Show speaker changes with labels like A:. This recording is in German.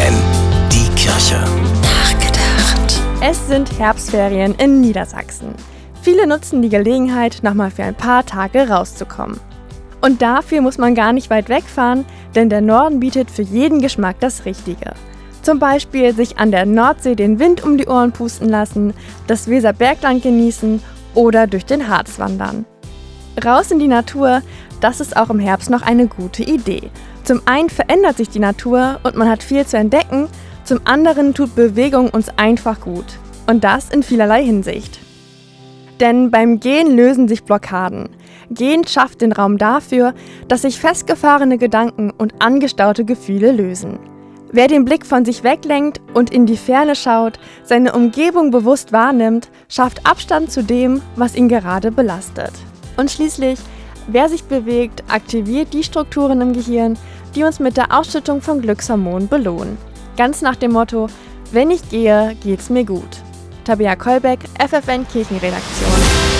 A: FFN, die Kirche.
B: Nachgedacht.
C: Es sind Herbstferien in Niedersachsen. Viele nutzen die Gelegenheit, nochmal für ein paar Tage rauszukommen. Und dafür muss man gar nicht weit wegfahren, denn der Norden bietet für jeden Geschmack das Richtige. Zum Beispiel sich an der Nordsee den Wind um die Ohren pusten lassen, das Weserbergland genießen oder durch den Harz wandern. Raus in die Natur, das ist auch im Herbst noch eine gute Idee. Zum einen verändert sich die Natur und man hat viel zu entdecken, zum anderen tut Bewegung uns einfach gut. Und das in vielerlei Hinsicht. Denn beim Gehen lösen sich Blockaden. Gehen schafft den Raum dafür, dass sich festgefahrene Gedanken und angestaute Gefühle lösen. Wer den Blick von sich weglenkt und in die Ferne schaut, seine Umgebung bewusst wahrnimmt, schafft Abstand zu dem, was ihn gerade belastet. Und schließlich Wer sich bewegt, aktiviert die Strukturen im Gehirn, die uns mit der Ausschüttung von Glückshormonen belohnen. Ganz nach dem Motto, wenn ich gehe, geht's mir gut. Tabea Kolbeck, FFN Kirchenredaktion.